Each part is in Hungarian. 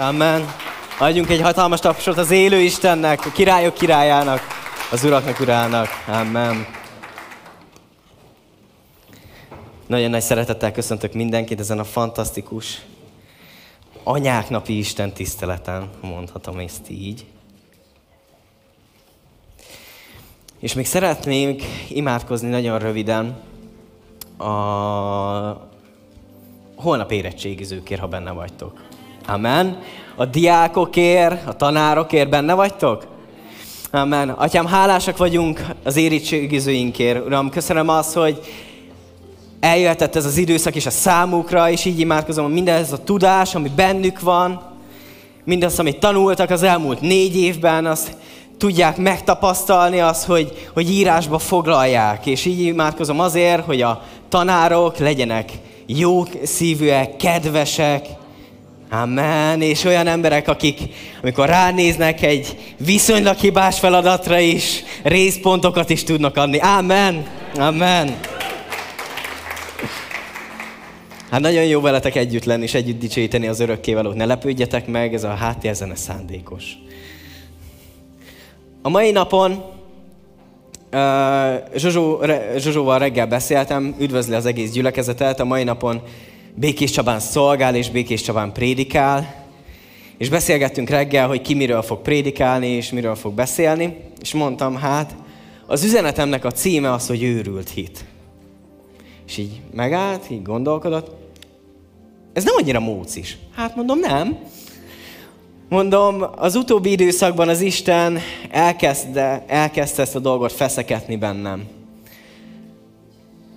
Amen. Adjunk egy hatalmas tapsot az élő Istennek, a királyok királyának, az uraknak urának. Amen. Nagyon nagy szeretettel köszöntök mindenkit ezen a fantasztikus anyák napi Isten tiszteleten, mondhatom ezt így. És még szeretnénk imádkozni nagyon röviden a holnap érettségizőkért, ha benne vagytok. Amen. A diákokért, a tanárokért benne vagytok? Amen. Atyám, hálásak vagyunk az érettségizőinkért. Uram, köszönöm azt, hogy eljöhetett ez az időszak is a számukra, és így imádkozom, hogy mindez a tudás, ami bennük van, mindaz, amit tanultak az elmúlt négy évben, azt tudják megtapasztalni, az, hogy, hogy írásba foglalják. És így imádkozom azért, hogy a tanárok legyenek jó szívűek, kedvesek, Amen. És olyan emberek, akik, amikor ránéznek egy viszonylag hibás feladatra is, részpontokat is tudnak adni. Amen. Amen. Hát nagyon jó veletek együtt lenni, és együtt dicsőíteni az örökkévalót. Ne lepődjetek meg, ez a háttérzene szándékos. A mai napon uh, Zsozsóval reggel beszéltem, üdvözli az egész gyülekezetet. A mai napon Békés Csabán szolgál, és Békés Csabán prédikál. És beszélgettünk reggel, hogy ki miről fog prédikálni, és miről fog beszélni. És mondtam, hát az üzenetemnek a címe az, hogy őrült hit. És így megállt, így gondolkodott. Ez nem annyira mócis. Hát mondom, nem. Mondom, az utóbbi időszakban az Isten elkezdte, elkezdte ezt a dolgot feszeketni bennem.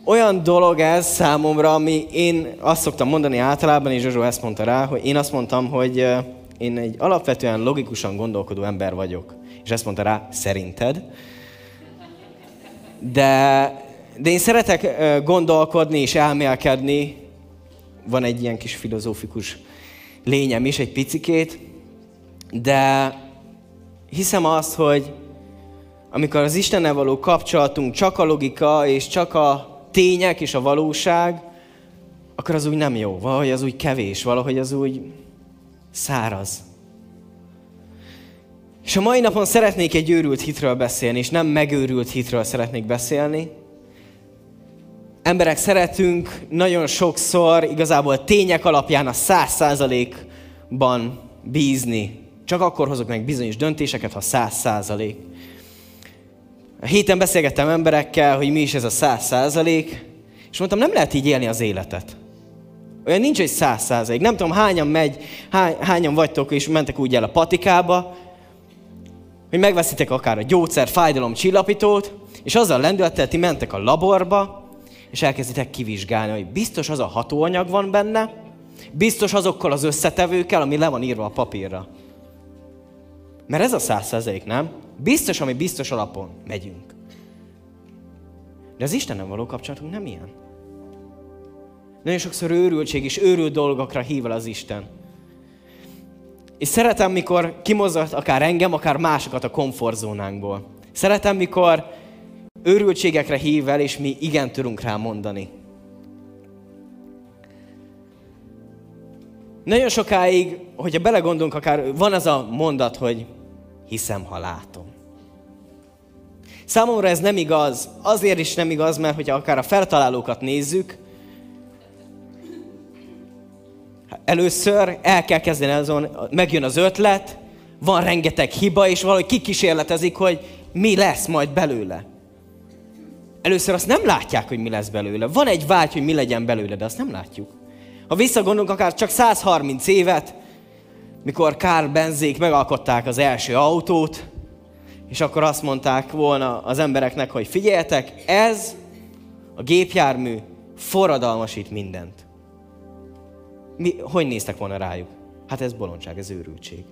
Olyan dolog ez számomra, ami én azt szoktam mondani általában, és Zsozsó ezt mondta rá, hogy én azt mondtam, hogy én egy alapvetően logikusan gondolkodó ember vagyok. És ezt mondta rá, szerinted. De, de én szeretek gondolkodni és elmélkedni. Van egy ilyen kis filozófikus lényem is, egy picikét. De hiszem azt, hogy amikor az Istennel való kapcsolatunk csak a logika és csak a tények és a valóság, akkor az úgy nem jó. Valahogy az úgy kevés, valahogy az úgy száraz. És a mai napon szeretnék egy őrült hitről beszélni, és nem megőrült hitről szeretnék beszélni. Emberek szeretünk nagyon sokszor igazából tények alapján a száz százalékban bízni. Csak akkor hozok meg bizonyos döntéseket, ha száz százalék. A héten beszélgettem emberekkel, hogy mi is ez a száz százalék, és mondtam, nem lehet így élni az életet. Olyan nincs egy száz százalék. Nem tudom, hányan megy, hány, hányan vagytok, és mentek úgy el a patikába, hogy megveszitek akár a gyógyszer, fájdalom csillapítót, és azzal lendülettel ti mentek a laborba, és elkezditek kivizsgálni, hogy biztos az a hatóanyag van benne, biztos azokkal az összetevőkkel, ami le van írva a papírra. Mert ez a száz nem? Biztos, ami biztos alapon megyünk. De az Istennel való kapcsolatunk nem ilyen. Nagyon sokszor őrültség és őrült dolgokra hív el az Isten. És szeretem, mikor kimozgat akár engem, akár másokat a komfortzónánkból. Szeretem, mikor őrültségekre hív el, és mi igen tudunk rá mondani. Nagyon sokáig, hogyha belegondolunk, akár van az a mondat, hogy hiszem, ha látom. Számomra ez nem igaz. Azért is nem igaz, mert hogyha akár a feltalálókat nézzük, először el kell kezdeni azon, megjön az ötlet, van rengeteg hiba, és valahogy kikísérletezik, hogy mi lesz majd belőle. Először azt nem látják, hogy mi lesz belőle. Van egy vágy, hogy mi legyen belőle, de azt nem látjuk. Ha visszagondolunk akár csak 130 évet, mikor Karl Benzék megalkották az első autót, és akkor azt mondták volna az embereknek, hogy figyeljetek, ez a gépjármű forradalmasít mindent. Mi, hogy néztek volna rájuk? Hát ez bolondság, ez őrültség.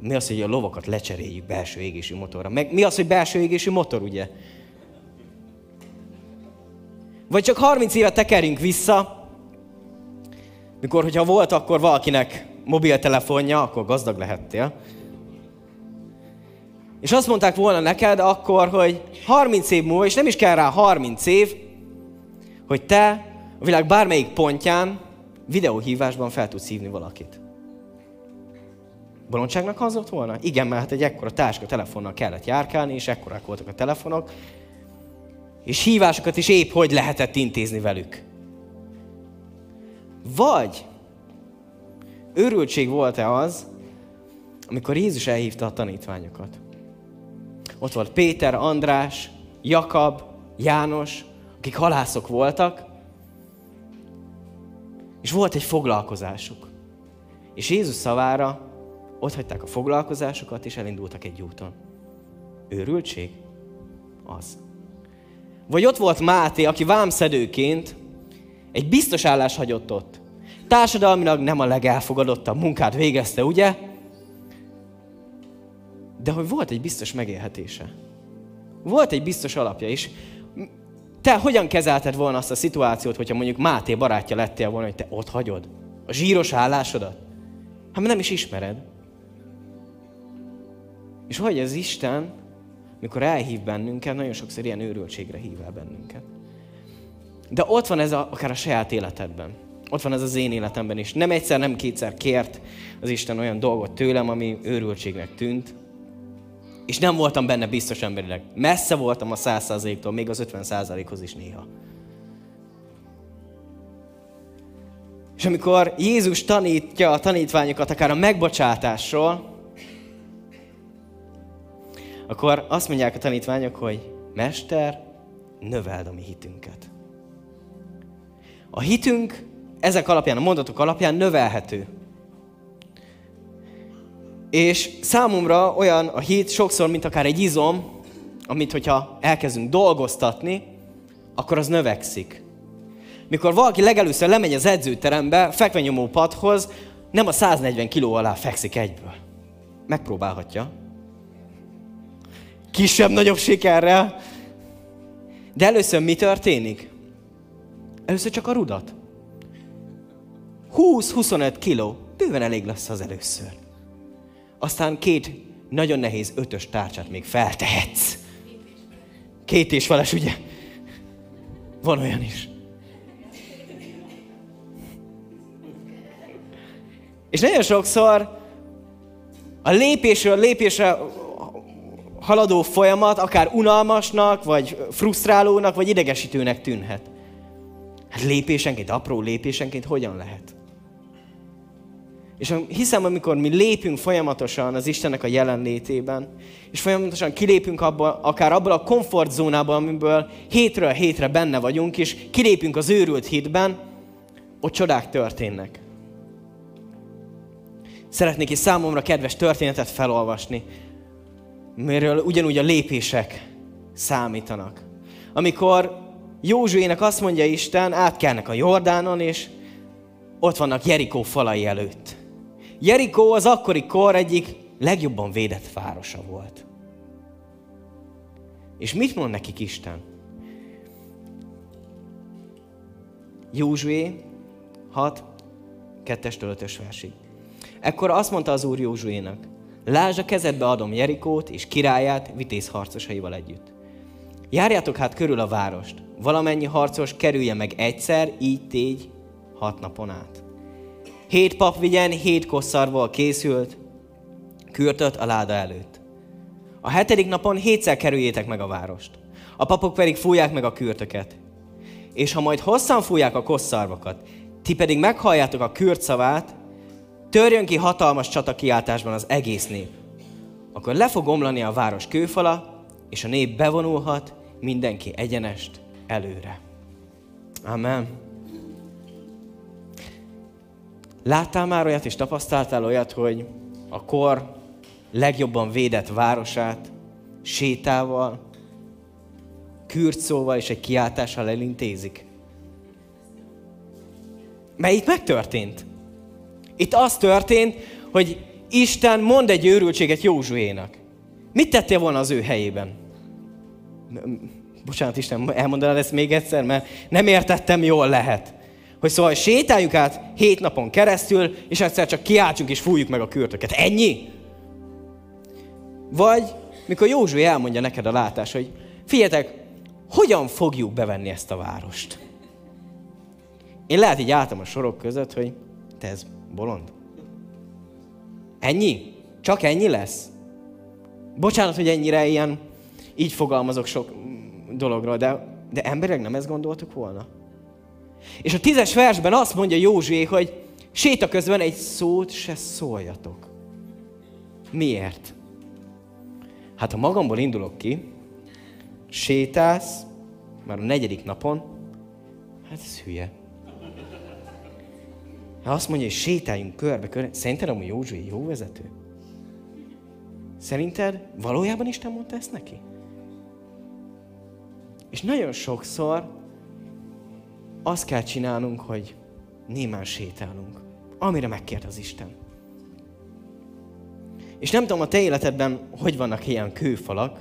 Mi az, hogy a lovakat lecseréljük belső égésű motorra? Meg mi az, hogy belső égésű motor, ugye? Vagy csak 30 évet tekerünk vissza, mikor, hogyha volt akkor valakinek mobiltelefonja, akkor gazdag lehettél. És azt mondták volna neked akkor, hogy 30 év múlva, és nem is kell rá 30 év, hogy te a világ bármelyik pontján videóhívásban fel tudsz hívni valakit. Bolondságnak hangzott volna? Igen, mert hát egy ekkora táska telefonnal kellett járkálni, és ekkorák voltak a telefonok, és hívásokat is épp hogy lehetett intézni velük. Vagy őrültség volt-e az, amikor Jézus elhívta a tanítványokat. Ott volt Péter, András, Jakab, János, akik halászok voltak, és volt egy foglalkozásuk. És Jézus szavára ott hagyták a foglalkozásokat, és elindultak egy úton. Őrültség? Az. Vagy ott volt Máté, aki vámszedőként egy biztos állás hagyott ott. Társadalmilag nem a legelfogadottabb munkát végezte, ugye? De hogy volt egy biztos megélhetése. Volt egy biztos alapja is. Te hogyan kezelted volna azt a szituációt, hogyha mondjuk Máté barátja lettél volna, hogy te ott hagyod? A zsíros állásodat? Hát nem is ismered. És hogy az Isten, mikor elhív bennünket, nagyon sokszor ilyen őrültségre hív el bennünket. De ott van ez a, akár a saját életedben. Ott van ez az én életemben is. Nem egyszer, nem kétszer kért az Isten olyan dolgot tőlem, ami őrültségnek tűnt. És nem voltam benne biztos emberileg. Messze voltam a száz százaléktól, még az 50 százalékhoz is néha. És amikor Jézus tanítja a tanítványokat akár a megbocsátásról, akkor azt mondják a tanítványok, hogy Mester, növeld a mi hitünket. A hitünk ezek alapján, a mondatok alapján növelhető. És számomra olyan a hit sokszor, mint akár egy izom, amit hogyha elkezdünk dolgoztatni, akkor az növekszik. Mikor valaki legelőször lemegy az edzőterembe, fekvenyomó padhoz, nem a 140 kiló alá fekszik egyből. Megpróbálhatja. Kisebb-nagyobb sikerrel. De először mi történik? Először csak a rudat. 20-25 kiló, bőven elég lesz az először. Aztán két nagyon nehéz ötös tárcsát még feltehetsz. Két és feles, ugye? Van olyan is. És nagyon sokszor a lépésről lépésre haladó folyamat akár unalmasnak, vagy frusztrálónak, vagy idegesítőnek tűnhet. Hát lépésenként, apró lépésenként hogyan lehet? És hiszem, amikor mi lépünk folyamatosan az Istennek a jelenlétében, és folyamatosan kilépünk abba, akár abból a komfortzónából, amiből hétről hétre benne vagyunk, és kilépünk az őrült hitben, ott csodák történnek. Szeretnék is számomra kedves történetet felolvasni, miről ugyanúgy a lépések számítanak. Amikor Józsuének azt mondja Isten, átkelnek a Jordánon, és ott vannak Jerikó falai előtt. Jerikó az akkori kor egyik legjobban védett városa volt. És mit mond nekik Isten? Józsué 6, 2-től 5-ös versig. Ekkor azt mondta az Úr Józsuénak, Lásd a kezedbe adom Jerikót és királyát vitéz harcosaival együtt. Járjátok hát körül a várost, valamennyi harcos kerülje meg egyszer, így tégy hat napon át. Hét pap vigyen, hét kosszarval készült, kürtöt a láda előtt. A hetedik napon hétszer kerüljétek meg a várost. A papok pedig fújják meg a kürtöket. És ha majd hosszan fújják a kosszarvakat, ti pedig meghalljátok a kürt szavát, törjön ki hatalmas csatakiáltásban az egész nép. Akkor le fog omlani a város kőfala, és a nép bevonulhat mindenki egyenest előre. Amen. Láttál már olyat és tapasztaltál olyat, hogy a kor legjobban védett városát sétával, kürtszóval és egy kiáltással elintézik? Mert itt megtörtént. Itt az történt, hogy Isten mond egy őrültséget Józsuénak. Mit tettél volna az ő helyében? Bocsánat, Isten, elmondanád ezt még egyszer, mert nem értettem jól lehet. Hogy szóval sétáljuk át hét napon keresztül, és egyszer csak kiáltsunk és fújjuk meg a kürtöket. Ennyi? Vagy mikor Józsué elmondja neked a látás, hogy figyeljetek, hogyan fogjuk bevenni ezt a várost? én lehet így álltam a sorok között, hogy te ez bolond. Ennyi? Csak ennyi lesz? Bocsánat, hogy ennyire ilyen, így fogalmazok sok dologról, de, de emberek nem ezt gondoltuk volna. És a tízes versben azt mondja Józsué, hogy séta közben egy szót se szóljatok. Miért? Hát ha magamból indulok ki, sétálsz, már a negyedik napon, hát ez hülye. Ha azt mondja, hogy sétáljunk körbe, körbe, szerinted amúgy Józsué jó vezető? Szerinted valójában Isten mondta ezt neki? És nagyon sokszor azt kell csinálnunk, hogy némán sétálunk, amire megkért az Isten. És nem tudom, a te életedben hogy vannak ilyen kőfalak,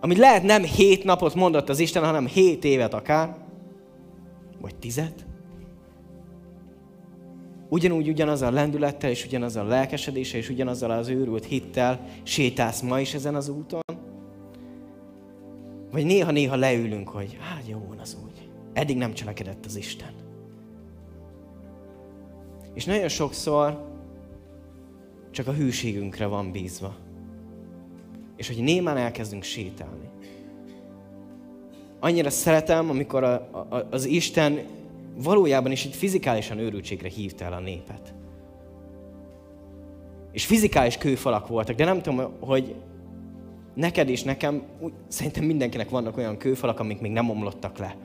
amit lehet nem hét napot mondott az Isten, hanem hét évet akár, vagy tizet. Ugyanúgy ugyanaz a lendülettel, és ugyanaz a lelkesedése, és ugyanazzal az őrült hittel sétálsz ma is ezen az úton. Vagy néha-néha leülünk, hogy hát jó van az úgy. Eddig nem cselekedett az Isten. És nagyon sokszor csak a hűségünkre van bízva. És hogy némán elkezdünk sétálni. Annyira szeretem, amikor a, a, az Isten valójában is itt fizikálisan őrültségre hívta el a népet. És fizikális kőfalak voltak, de nem tudom, hogy neked és nekem, úgy, szerintem mindenkinek vannak olyan kőfalak, amik még nem omlottak le.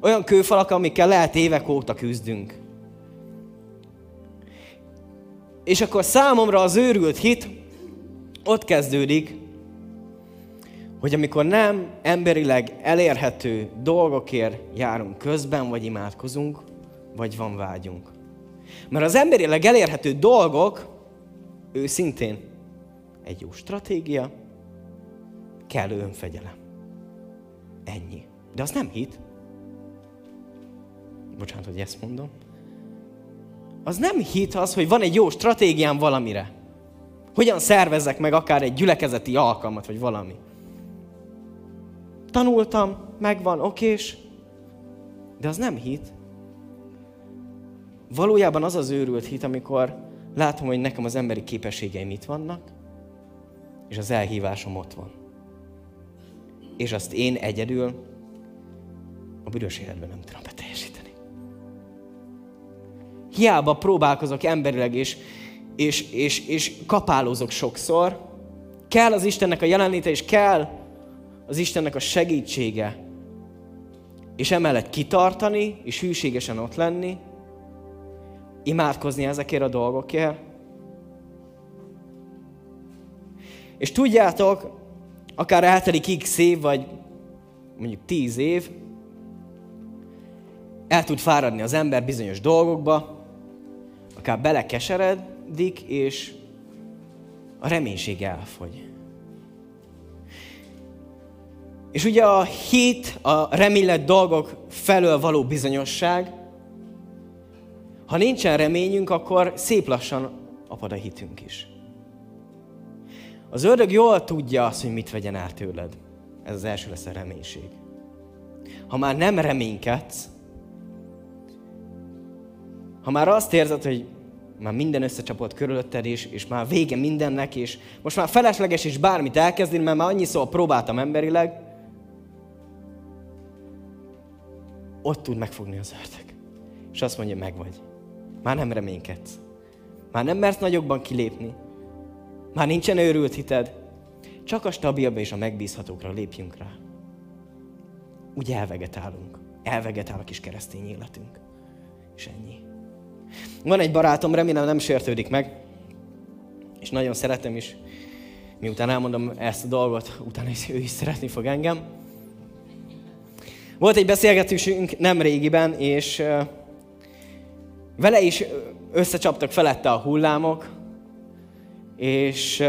Olyan kőfalak, amikkel lehet évek óta küzdünk. És akkor számomra az őrült hit ott kezdődik, hogy amikor nem emberileg elérhető dolgokért járunk közben, vagy imádkozunk, vagy van vágyunk. Mert az emberileg elérhető dolgok, őszintén, egy jó stratégia, kell önfegyelem. Ennyi. De az nem hit. Bocsánat, hogy ezt mondom. Az nem hit az, hogy van egy jó stratégiám valamire. Hogyan szervezzek meg akár egy gyülekezeti alkalmat, vagy valami tanultam, megvan, okés, de az nem hit. Valójában az az őrült hit, amikor látom, hogy nekem az emberi képességeim itt vannak, és az elhívásom ott van. És azt én egyedül a büdös életben nem tudom beteljesíteni. Hiába próbálkozok emberileg, és, és, és, és kapálózok sokszor, kell az Istennek a jelenléte, és kell az Istennek a segítsége, és emellett kitartani, és hűségesen ott lenni, imádkozni ezekért a dolgokért. És tudjátok, akár eltelik x év, vagy mondjuk tíz év, el tud fáradni az ember bizonyos dolgokba, akár belekeseredik, és a reménység elfogy. És ugye a hit, a remélett dolgok felől való bizonyosság, ha nincsen reményünk, akkor szép lassan apad a hitünk is. Az ördög jól tudja azt, hogy mit vegyen el tőled. Ez az első lesz a reménység. Ha már nem reménykedsz, ha már azt érzed, hogy már minden összecsapott körülötted is, és már vége mindennek, és most már felesleges is bármit elkezdeni, mert már annyiszor próbáltam emberileg, ott tud megfogni az ördög. És azt mondja, meg vagy. Már nem reménykedsz. Már nem mersz nagyokban kilépni. Már nincsen őrült hited. Csak a stabilba és a megbízhatókra lépjünk rá. Úgy elvegetálunk. Elvegetál a kis keresztény életünk. És ennyi. Van egy barátom, remélem nem sértődik meg, és nagyon szeretem is, miután elmondom ezt a dolgot, utána is ő is szeretni fog engem. Volt egy beszélgetésünk nem régiben, és vele is összecsaptak felette a hullámok, és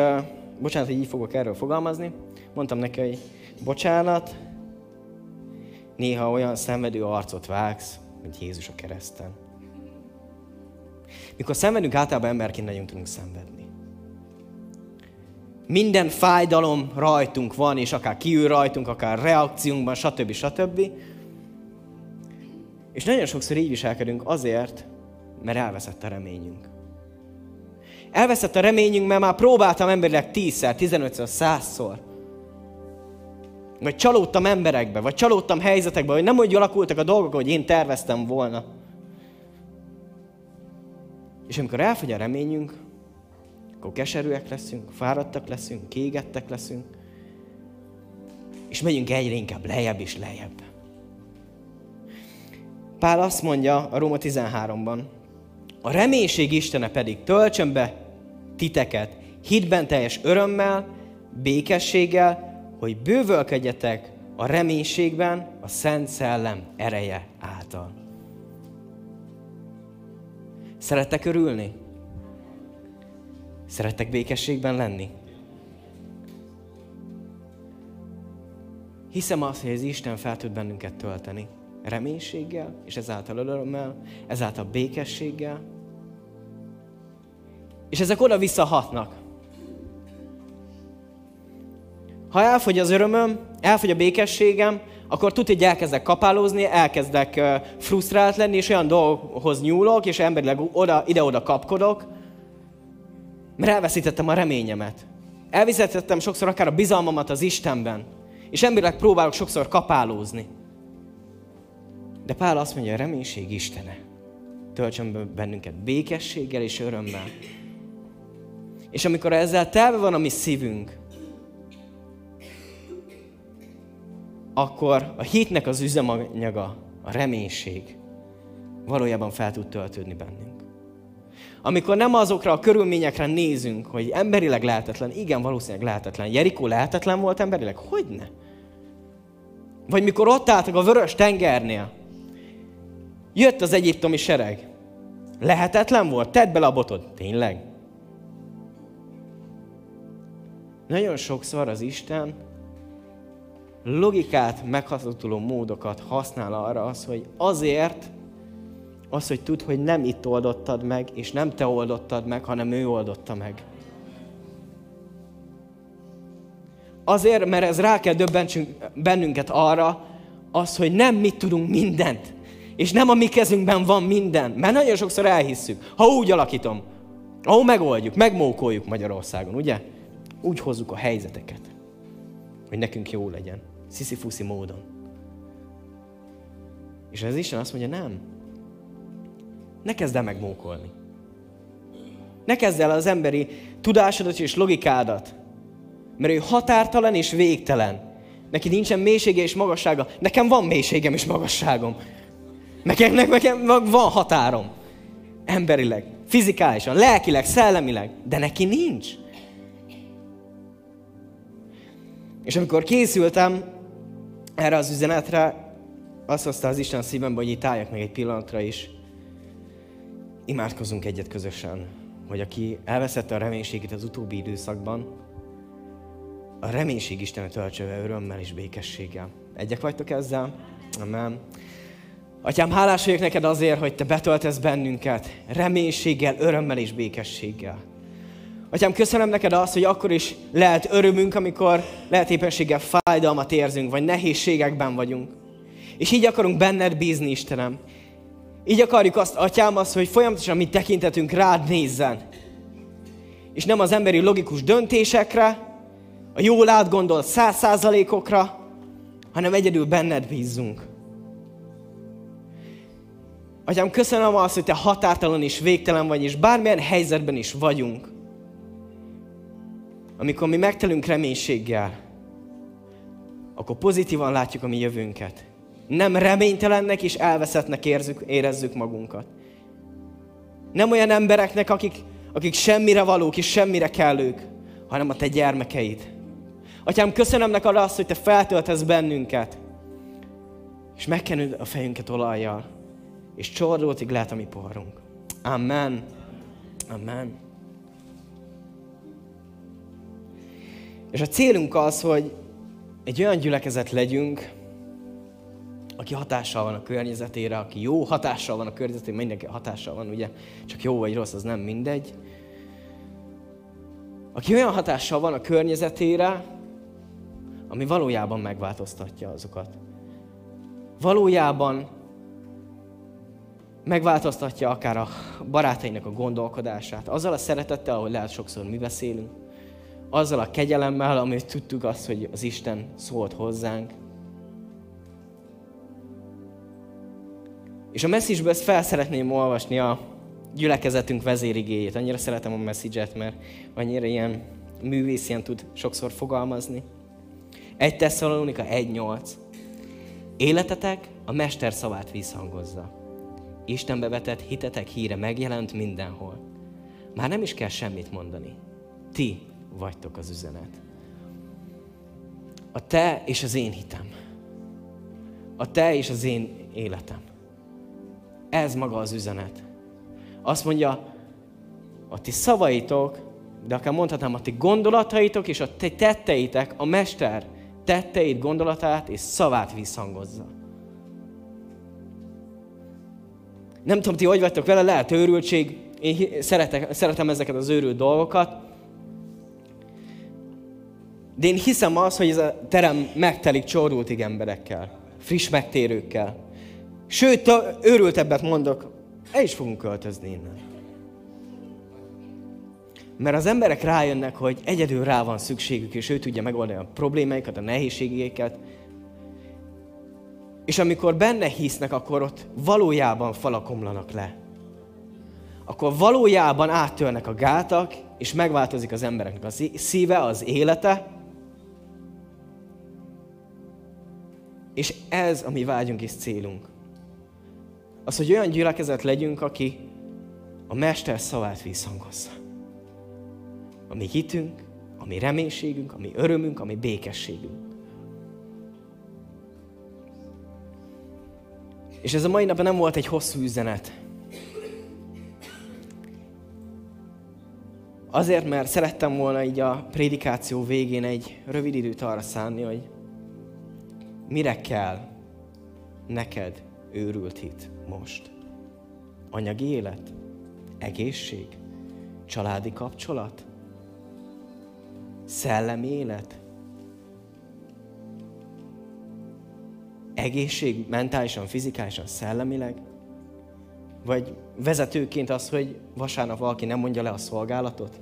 bocsánat, hogy így fogok erről fogalmazni. Mondtam neki, hogy bocsánat, néha olyan szenvedő arcot vágsz, mint Jézus a kereszten. Mikor szenvedünk, általában emberként nagyon tudunk szenvedni. Minden fájdalom rajtunk van, és akár kiül rajtunk, akár reakciónkban, stb. stb. És nagyon sokszor így viselkedünk azért, mert elveszett a reményünk. Elveszett a reményünk, mert már próbáltam emberileg tízszer, tizenötször, százszor. Vagy csalódtam emberekbe, vagy csalódtam helyzetekbe, hogy nem úgy alakultak a dolgok, hogy én terveztem volna. És amikor elfogy a reményünk, akkor keserűek leszünk, fáradtak leszünk, kégettek leszünk, és megyünk egyre inkább lejjebb és lejjebb. Pál azt mondja a Róma 13-ban, a reménység Istene pedig töltsön be titeket hitben teljes örömmel, békességgel, hogy bővölkedjetek a reménységben a Szent Szellem ereje által. Szerettek örülni? Szerettek békességben lenni? Hiszem azt, hogy az Isten fel tud bennünket tölteni reménységgel, és ezáltal örömmel, ezáltal békességgel. És ezek oda visszahatnak. Ha elfogy az örömöm, elfogy a békességem, akkor tudja, hogy elkezdek kapálózni, elkezdek frusztrált lenni, és olyan dolgokhoz nyúlok, és emberileg oda, ide-oda kapkodok, mert elveszítettem a reményemet. Elveszítettem sokszor akár a bizalmamat az Istenben, és emberileg próbálok sokszor kapálózni. De Pál azt mondja, a reménység Istene. Töltsön bennünket békességgel és örömmel. És amikor ezzel telve van a mi szívünk, akkor a hitnek az üzemanyaga, a reménység valójában fel tud töltődni bennünk. Amikor nem azokra a körülményekre nézünk, hogy emberileg lehetetlen, igen, valószínűleg lehetetlen. Jerikó lehetetlen volt emberileg? Hogyne? Vagy mikor ott álltak a vörös tengernél, jött az egyiptomi sereg. Lehetetlen volt? Tedd bele a botod. Tényleg? Nagyon sokszor az Isten logikát meghatotuló módokat használ arra az, hogy azért, az, hogy tud, hogy nem itt oldottad meg, és nem te oldottad meg, hanem ő oldotta meg. Azért, mert ez rá kell döbbentsünk bennünket arra, az, hogy nem mi tudunk mindent. És nem a mi kezünkben van minden. Mert nagyon sokszor elhisszük. Ha úgy alakítom, ahol megoldjuk, megmókoljuk Magyarországon, ugye? Úgy hozzuk a helyzeteket, hogy nekünk jó legyen. Sziszi-fuszi módon. És az Isten azt mondja, nem. Ne kezd el megmókolni. Ne kezd el az emberi tudásodat és logikádat. Mert ő határtalan és végtelen. Neki nincsen mélysége és magassága. Nekem van mélységem és magasságom. Nekem, nekem van határom. Emberileg, fizikálisan, lelkileg, szellemileg. De neki nincs. És amikor készültem erre az üzenetre, azt hozta az Isten szívembe, hogy itt álljak meg egy pillanatra is. Imádkozunk egyet közösen, hogy aki elveszette a reménységét az utóbbi időszakban, a reménység Istenet töltse örömmel és békességgel. Egyek vagytok ezzel? Amen. Atyám, hálás vagyok neked azért, hogy te betöltesz bennünket reménységgel, örömmel és békességgel. Atyám, köszönöm neked azt, hogy akkor is lehet örömünk, amikor lehet éppenséggel fájdalmat érzünk, vagy nehézségekben vagyunk. És így akarunk benned bízni, Istenem. Így akarjuk azt, Atyám, azt, hogy folyamatosan mi tekintetünk rád nézzen. És nem az emberi logikus döntésekre, a jól átgondolt száz százalékokra, hanem egyedül benned bízzunk. Atyám, köszönöm azt, hogy Te határtalan és végtelen vagy, és bármilyen helyzetben is vagyunk. Amikor mi megtelünk reménységgel, akkor pozitívan látjuk a mi jövőnket. Nem reménytelennek és elveszettnek érzük, érezzük magunkat. Nem olyan embereknek, akik, akik semmire valók és semmire kellők, hanem a Te gyermekeid. Atyám, köszönöm neked azt, hogy Te feltöltesz bennünket, és megkenőd a fejünket olajjal, és csordultig lehet a mi poharunk. Amen. Amen. És a célunk az, hogy egy olyan gyülekezet legyünk, aki hatással van a környezetére, aki jó hatással van a környezetére, mindenki hatással van, ugye, csak jó vagy rossz, az nem mindegy. Aki olyan hatással van a környezetére, ami valójában megváltoztatja azokat. Valójában megváltoztatja akár a barátainak a gondolkodását, azzal a szeretettel, ahogy lehet sokszor mi beszélünk, azzal a kegyelemmel, amit tudtuk azt, hogy az Isten szólt hozzánk. És a messzicsből ezt fel szeretném olvasni a gyülekezetünk vezérigéjét. Annyira szeretem a messzidzset, mert annyira ilyen művész ilyen tud sokszor fogalmazni. Egy Tesszalonika 1.8. Életetek a Mester szavát visszhangozza. Istenbe vetett hitetek híre megjelent mindenhol. Már nem is kell semmit mondani. Ti vagytok az üzenet. A te és az én hitem. A te és az én életem. Ez maga az üzenet. Azt mondja, a ti szavaitok, de akár mondhatnám, a ti gondolataitok és a ti tetteitek, a Mester tetteit, gondolatát és szavát visszhangozza. Nem tudom, ti hogy vagytok vele, lehet őrültség, én szeretek, szeretem ezeket az őrült dolgokat, de én hiszem az, hogy ez a terem megtelik csordultig emberekkel, friss megtérőkkel. Sőt, őrültebbet mondok, el is fogunk költözni innen. Mert az emberek rájönnek, hogy egyedül rá van szükségük, és ő tudja megoldani a problémáikat, a nehézségeiket. És amikor benne hisznek, akkor ott valójában falak omlanak le. Akkor valójában áttörnek a gátak, és megváltozik az embereknek a szíve, az élete. És ez a mi vágyunk és célunk. Az, hogy olyan gyülekezet legyünk, aki a Mester szavát visszhangozza. A mi hitünk, a mi reménységünk, a mi örömünk, a mi békességünk. És ez a mai napon nem volt egy hosszú üzenet. Azért, mert szerettem volna így a prédikáció végén egy rövid időt arra szánni, hogy mire kell neked őrült hit most? Anyagi élet? Egészség? Családi kapcsolat? Szellemi élet? Egészség mentálisan, fizikálisan, szellemileg? Vagy vezetőként az, hogy vasárnap valaki nem mondja le a szolgálatot?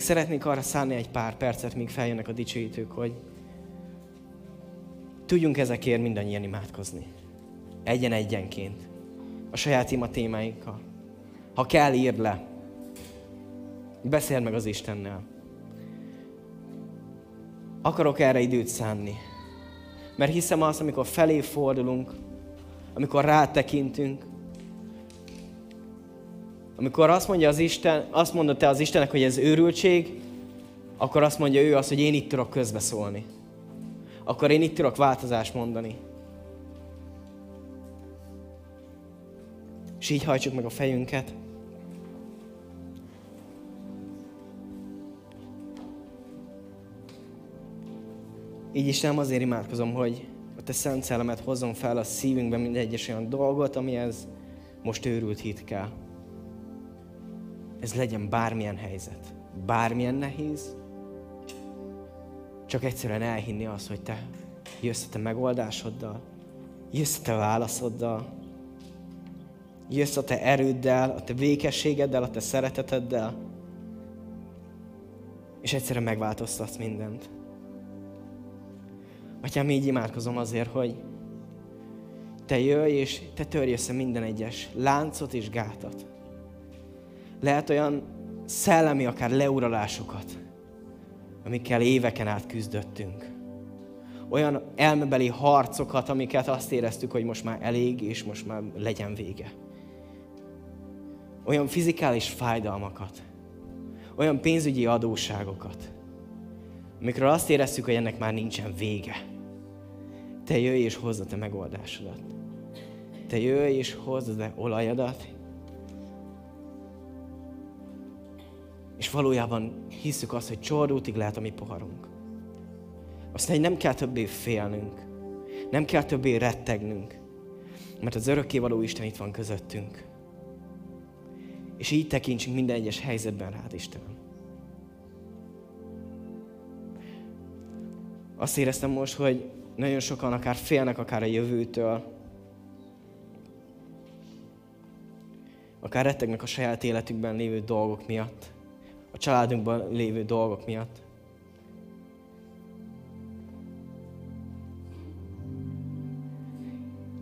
Csak szeretnék arra szállni egy pár percet, míg feljönnek a dicsőítők, hogy tudjunk ezekért mindannyian imádkozni. Egyen-egyenként. A saját ima témáinkkal. Ha kell, írd le. Beszéld meg az Istennel. Akarok erre időt szánni. Mert hiszem azt, amikor felé fordulunk, amikor rátekintünk, amikor azt mondja az Isten, azt mondod te az Istennek, hogy ez őrültség, akkor azt mondja ő azt, hogy én itt tudok közbeszólni. Akkor én itt tudok változást mondani. És így hajtsuk meg a fejünket. Így is nem azért imádkozom, hogy a te szent szellemet hozzon fel a szívünkben minden egyes olyan dolgot, amihez most őrült hit kell ez legyen bármilyen helyzet, bármilyen nehéz, csak egyszerűen elhinni azt, hogy te jössz a te megoldásoddal, jössz a te válaszoddal, jössz a te erőddel, a te békességeddel, a te szereteteddel, és egyszerűen megváltoztatsz mindent. Atyám, így imádkozom azért, hogy te jöjj, és te törj össze minden egyes láncot és gátat. Lehet olyan szellemi, akár leuralásokat, amikkel éveken át küzdöttünk. Olyan elmebeli harcokat, amiket azt éreztük, hogy most már elég, és most már legyen vége. Olyan fizikális fájdalmakat, olyan pénzügyi adóságokat, amikről azt éreztük, hogy ennek már nincsen vége. Te jöjj és hozd a te megoldásodat. Te jöjj és hozd a te olajadat, És valójában hiszük azt, hogy csordultig lehet a mi poharunk. Azt hogy nem kell többé félnünk. Nem kell többé rettegnünk. Mert az örökkévaló Isten itt van közöttünk. És így tekintsünk minden egyes helyzetben rád, Istenem. azt éreztem most, hogy nagyon sokan akár félnek akár a jövőtől, akár rettegnek a saját életükben lévő dolgok miatt, a családunkban lévő dolgok miatt.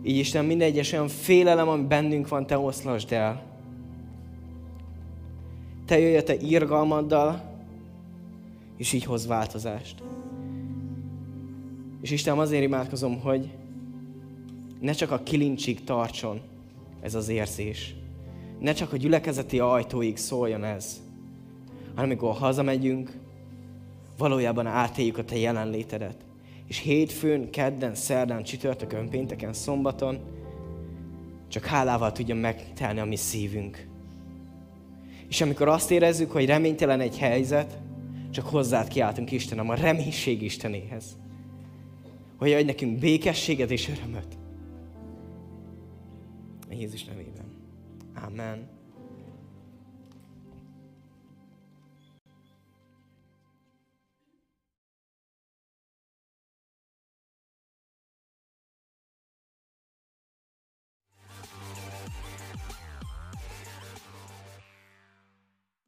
Így Isten minden egyes olyan félelem, ami bennünk van, Te oszlasd el. Te jöjj a Te írgalmaddal, és így hoz változást. És Isten azért imádkozom, hogy ne csak a kilincsig tartson ez az érzés. Ne csak a gyülekezeti ajtóig szóljon ez, hanem amikor hazamegyünk, valójában átéljük a Te jelenlétedet. És hétfőn, kedden, szerdán, csütörtökön, pénteken, szombaton csak hálával tudja megtelni a mi szívünk. És amikor azt érezzük, hogy reménytelen egy helyzet, csak hozzád kiáltunk Istenem, a reménység Istenéhez. Hogy adj nekünk békességet és örömöt. Jézus nevében. Amen.